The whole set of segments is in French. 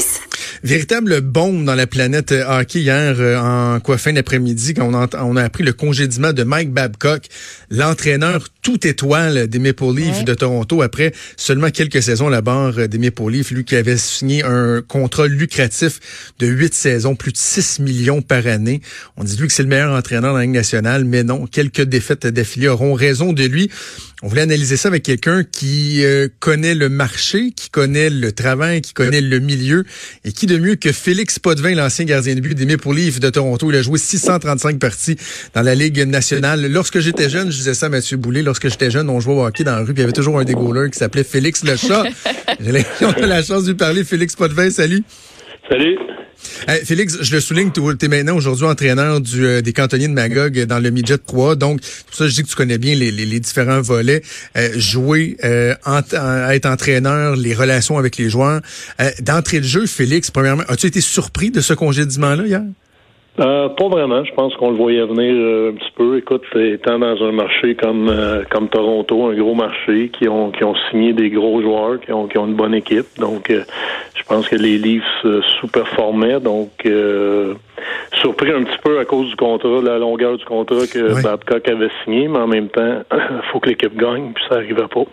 6. Véritable bombe dans la planète euh, hockey hier euh, en quoi fin d'après-midi quand on a, on a appris le congédiement de Mike Babcock, l'entraîneur tout étoile des Maple Leafs de Toronto après seulement quelques saisons à la barre euh, des Maple Leafs, lui qui avait signé un contrat lucratif de huit saisons, plus de 6 millions par année. On dit lui que c'est le meilleur entraîneur dans la Ligue nationale, mais non, quelques défaites d'affilée auront raison de lui. On voulait analyser ça avec quelqu'un qui connaît le marché, qui connaît le travail, qui connaît le milieu et qui de mieux que Félix Potvin, l'ancien gardien de but des Maple Leafs de Toronto. Il a joué 635 parties dans la Ligue nationale. Lorsque j'étais jeune, je disais ça à Mathieu Boulay, lorsque j'étais jeune, on jouait au hockey dans la rue, puis il y avait toujours un dégouleur qui s'appelait Félix le chat. on a la chance de lui parler. Félix Potvin, salut. Salut. Félix, je le souligne, tu es maintenant aujourd'hui entraîneur du, euh, des cantonniers de Magog dans le Midget 3. Donc, pour ça, je dis que tu connais bien les, différents volets. Euh, jouer, euh, être entraîneur, les relations avec les joueurs. D'entrée de jeu, Félix, premièrement, as-tu été surpris de ce congédiement-là hier? Euh, pas vraiment. Je pense qu'on le voyait venir euh, un petit peu. Écoute, étant dans un marché comme euh, comme Toronto, un gros marché, qui ont qui ont signé des gros joueurs, qui ont qui ont une bonne équipe. Donc, je pense que les Leafs sous-performaient. Donc, surpris un petit peu à cause du contrat, de la longueur du contrat que Babcock avait signé, mais en même temps, faut que l'équipe gagne, puis ça n'arrivait pas.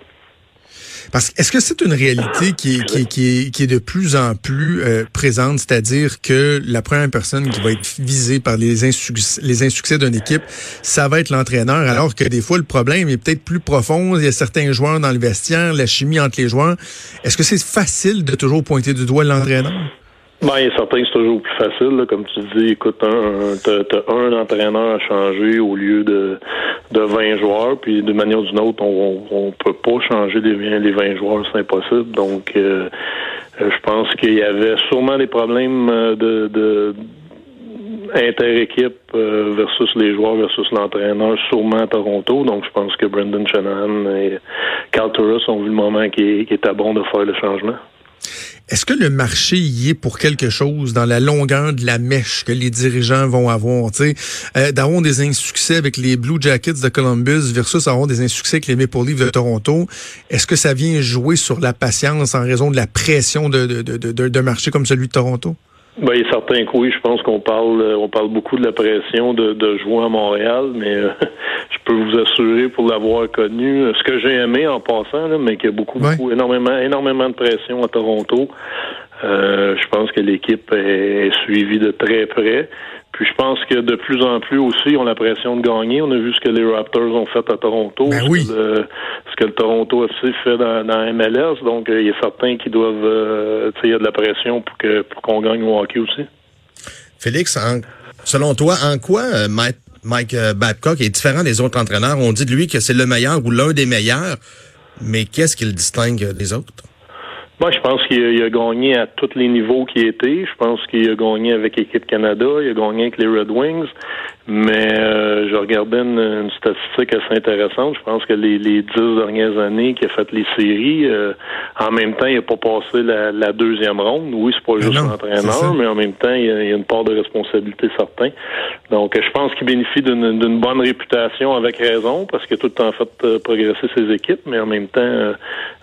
Parce est-ce que c'est une réalité qui est, qui, qui, qui est de plus en plus euh, présente, c'est-à-dire que la première personne qui va être visée par les, insuccès, les insuccès d'une équipe, ça va être l'entraîneur, alors que des fois le problème est peut-être plus profond. Il y a certains joueurs dans le vestiaire, la chimie entre les joueurs. Est-ce que c'est facile de toujours pointer du doigt l'entraîneur? Ben, il c'est toujours plus facile, comme tu dis. Écoute, un, t'as, un entraîneur à changer au lieu de, de 20 joueurs, puis de manière ou d'une autre, on, peut pas changer les, les 20 joueurs, c'est impossible. Donc, euh, je pense qu'il y avait sûrement des problèmes euh, de, de inter-équipe euh, versus les joueurs versus l'entraîneur, sûrement à Toronto. Donc, je pense que Brendan Shanahan et Cal ont vu le moment qui, qui était bon de faire le changement. Est-ce que le marché y est pour quelque chose dans la longueur de la mèche que les dirigeants vont avoir? Euh, d'avoir des insuccès avec les Blue Jackets de Columbus versus avoir des insuccès avec les Maple Leafs de Toronto. Est-ce que ça vient jouer sur la patience en raison de la pression d'un de, de, de, marché comme celui de Toronto? Ben, il est certain que oui. Je pense qu'on parle, euh, on parle beaucoup de la pression de, de jouer à Montréal, mais euh, je peux vous assurer, pour l'avoir connu, euh, ce que j'ai aimé en passant, là, mais qu'il y a beaucoup, beaucoup, énormément, énormément de pression à Toronto. Euh, je pense que l'équipe est, suivie de très près. Puis je pense que de plus en plus aussi, ont la pression de gagner. On a vu ce que les Raptors ont fait à Toronto, ben oui. ce, que le Toronto FC fait dans, dans MLS. Donc, il est certain qu'ils doivent, euh, tu sais, il y a de la pression pour que pour qu'on gagne au hockey aussi. Félix, selon toi, en quoi euh, Mike Babcock est différent des autres entraîneurs? On dit de lui que c'est le meilleur ou l'un des meilleurs, mais qu'est-ce qui le distingue des autres? Moi, je pense qu'il a, gagné à tous les niveaux qui étaient. Je pense qu'il a gagné avec l'équipe Canada, il a gagné avec les Red Wings. Mais euh, je regardais une, statistique assez intéressante. Je pense que les, les dix dernières années qu'il a fait les séries, euh, en même temps, il n'a pas passé la, deuxième ronde. Oui, c'est pas juste l'entraîneur, mais en même temps, il y, a, une part de responsabilité certain. Donc, je pense qu'il bénéficie d'une bonne réputation avec raison, parce qu'il a tout le temps fait euh, progresser ses équipes, mais en même temps,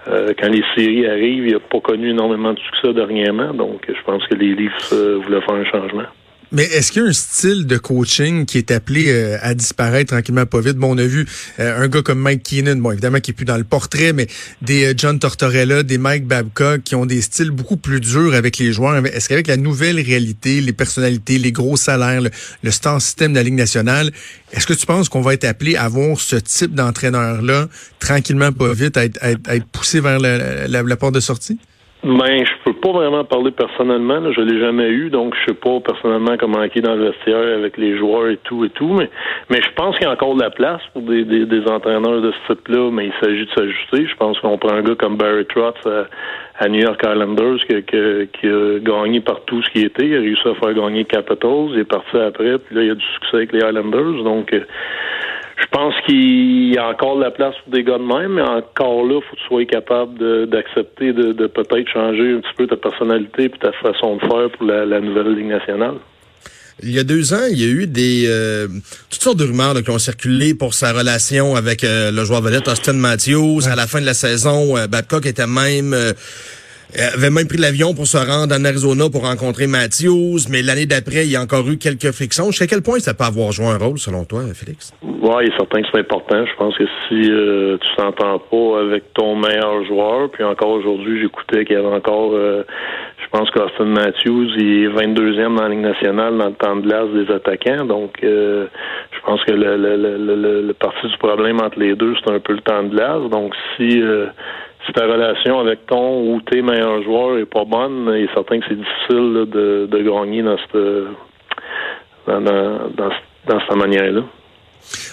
quand les séries arrivent, il n'a pas connu énormément de succès dernièrement. Donc, je pense que les Leafs voulaient faire un changement. Mais est-ce qu'il y a un style de coaching qui est appelé euh, à disparaître tranquillement pas vite? Bon, on a vu euh, un gars comme Mike Keenan, bon, évidemment, qui est plus dans le portrait, mais des euh, John Tortorella, des Mike Babcock, qui ont des styles beaucoup plus durs avec les joueurs. Est-ce qu'avec la nouvelle réalité, les personnalités, les gros salaires, le, star système de la Ligue nationale, est-ce que tu penses qu'on va être appelé à voir ce type d'entraîneur-là, tranquillement pas vite, à être, poussé vers la porte de sortie? Ben, je peux pas vraiment parler personnellement. Là. Je l'ai jamais eu, donc je sais pas personnellement comment est dans le vestiaire avec les joueurs et tout et tout. Mais, mais je pense qu'il y a encore de la place pour des, des, des entraîneurs de ce type-là. Mais il s'agit de s'ajuster. Je pense qu'on prend un gars comme Barry Trotz à, New York Islanders qui, qui, a gagné par tout ce qui était. Il a réussi à faire gagner Capitals. Il est parti après. Puis là, il y a du succès avec les Islanders. Donc euh, pense qu'il y a encore de la place pour des gars de même, mais encore là, il faut que tu sois capable d'accepter de, peut-être changer un petit peu ta personnalité et ta façon de faire pour la, nouvelle Ligue nationale. Il y a deux ans, il y a eu des euh, toutes sortes de rumeurs qui ont circulé pour sa relation avec euh, le joueur vedette Austin Matthews. À la fin de la saison, euh, Babcock était même Il avait même pris l'avion pour se rendre en Arizona pour rencontrer Matthews, mais l'année d'après, il y a encore eu quelques frictions. Jusqu'à quel point ça peut avoir joué un rôle, selon toi, Félix? Oui, il est certain que c'est important. Je pense que si euh, tu t'entends pas avec ton meilleur joueur, puis encore aujourd'hui, j'écoutais qu'il y avait encore, euh, pense qu'Austin Matthews, il est 22e dans la Ligue nationale dans le temps de glace des attaquants. Donc, euh, je pense que le, le, le, le, parti du problème entre les deux, c'est un peu le temps de glace. Donc, si si ta relation avec ton ou tes meilleurs joueurs est pas bonne, il est certain que c'est difficile de, de gagner dans cette dans, dans, dans cette manière-là.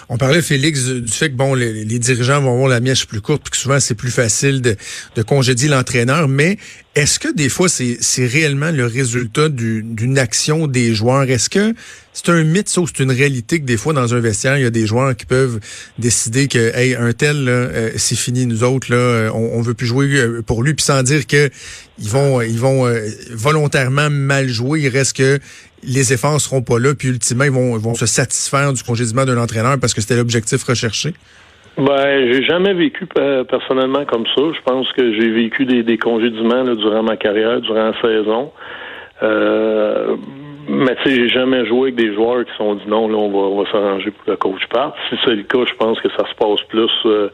On parlait, Félix, du fait que bon, les, dirigeants vont avoir la mièche plus courte, puis que souvent c'est plus facile de, de congédier l'entraîneur. Mais est-ce que des fois c'est réellement le résultat d'une action des joueurs? Est-ce que c'est un mythe, ça, c'est une réalité que des fois dans un vestiaire, il y a des joueurs qui peuvent décider que, hey, un tel, euh, c'est fini, nous autres, là, euh, on, on veut plus jouer euh, pour lui, puis sans dire que ils vont, ils vont volontairement mal jouer. Il reste que les efforts seront pas là, puis ultimement, ils vont, vont se satisfaire du congédiement d'un entraîneur parce que c'était l'objectif recherché? Ben, j'ai jamais vécu personnellement comme ça. Je pense que j'ai vécu des, des congédiements durant ma carrière, durant la saison. Mais tu sais, j'ai jamais joué avec des joueurs qui sont dit non, là, on va, s'arranger pour que le coach parte. Si c'est le cas, je pense que ça se passe plus euh,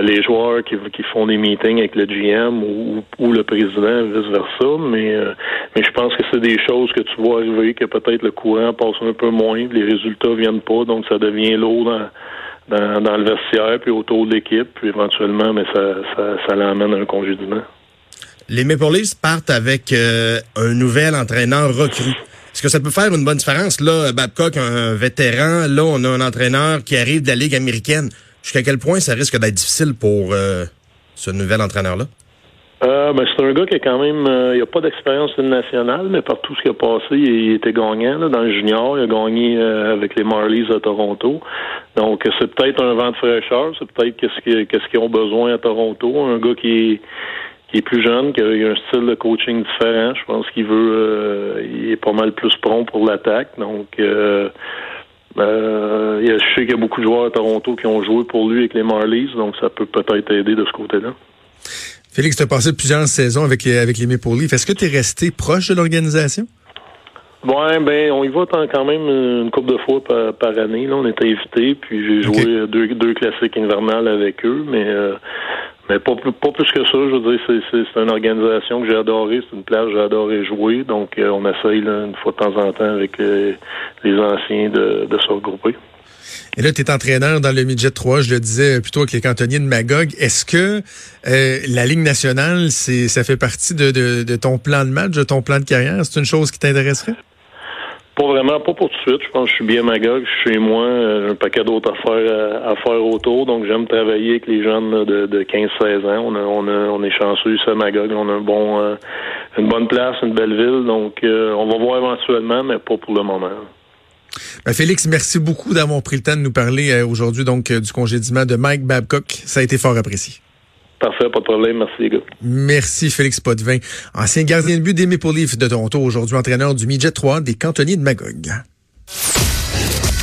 les joueurs qui, font des meetings avec le GM ou, le président, vice-versa. Mais, euh, mais je pense que c'est des choses que tu vois arriver, que peut-être le courant passe un peu moins, les résultats viennent pas, donc ça devient lourd dans, dans, le vestiaire, puis autour de l'équipe, puis éventuellement, mais ça, ça, l'amène à un congédiement. Les Maple Leafs partent avec euh, un nouvel entraîneur recru. Est-ce que ça peut faire une bonne différence? Là, Babcock, un vétéran, là, on a un entraîneur qui arrive de la Ligue américaine. Jusqu'à quel point ça risque d'être difficile pour euh, ce nouvel entraîneur-là? Euh, ben, c'est un gars qui a quand même, euh, il a pas d'expérience nationale, mais par tout ce qui a passé, il, était gagnant là, dans le junior. Il a gagné avec les Marlies à Toronto. Donc c'est peut-être un vent de fraîcheur. C'est peut-être qu'est-ce qu'ils ont besoin à Toronto. Un gars qui est il est plus jeune, qui a un style de coaching différent. Je pense qu'il veut, euh, il est pas mal plus prompt pour l'attaque. Donc, euh, euh, je sais qu'il y a beaucoup de joueurs à Toronto qui ont joué pour lui avec les Marlies, donc ça peut peut-être aider de ce côté-là. Félix, tu as passé plusieurs saisons avec les, avec les Maple Leafs. Est-ce que tu es resté proche de l'organisation? Ouais, ben on y va quand même une couple de fois par, année. Là, on était invités, puis j'ai joué deux, deux classiques hivernales avec eux, mais mais pas, plus que ça, je veux dire, c'est une organisation que j'ai adorée, c'est une place que j'ai adoré jouer, donc euh, on essaye une fois de temps en temps avec les anciens de, se regrouper. Et là, tu es entraîneur dans le midget 3, je le disais plutôt avec les cantonniers de Magog. Est-ce que euh, la Ligue nationale, ça fait partie de, ton plan de match, de ton plan de carrière? C'est une chose qui t'intéresserait? Pas vraiment, pas pour tout de suite. Je pense que je suis bien magog. Je suis chez moi. J'ai un paquet d'autres affaires à, faire autour. Donc, j'aime travailler avec les jeunes de, de 15-16 ans. On, a, on, a, on est chanceux à Magog. On a un bon, euh, une bonne place, une belle ville. Donc, euh, on va voir éventuellement, mais pas pour le moment. Ben Félix, merci beaucoup d'avoir pris le temps de nous parler euh, aujourd'hui donc du congédiement de Mike Babcock. Ça a été fort apprécié. Parfait, pas de problème. Merci, les gars. Merci, Félix Potvin, ancien gardien de but des Maple Leafs de Toronto, aujourd'hui entraîneur du Midget 3 des cantonniers de Magog.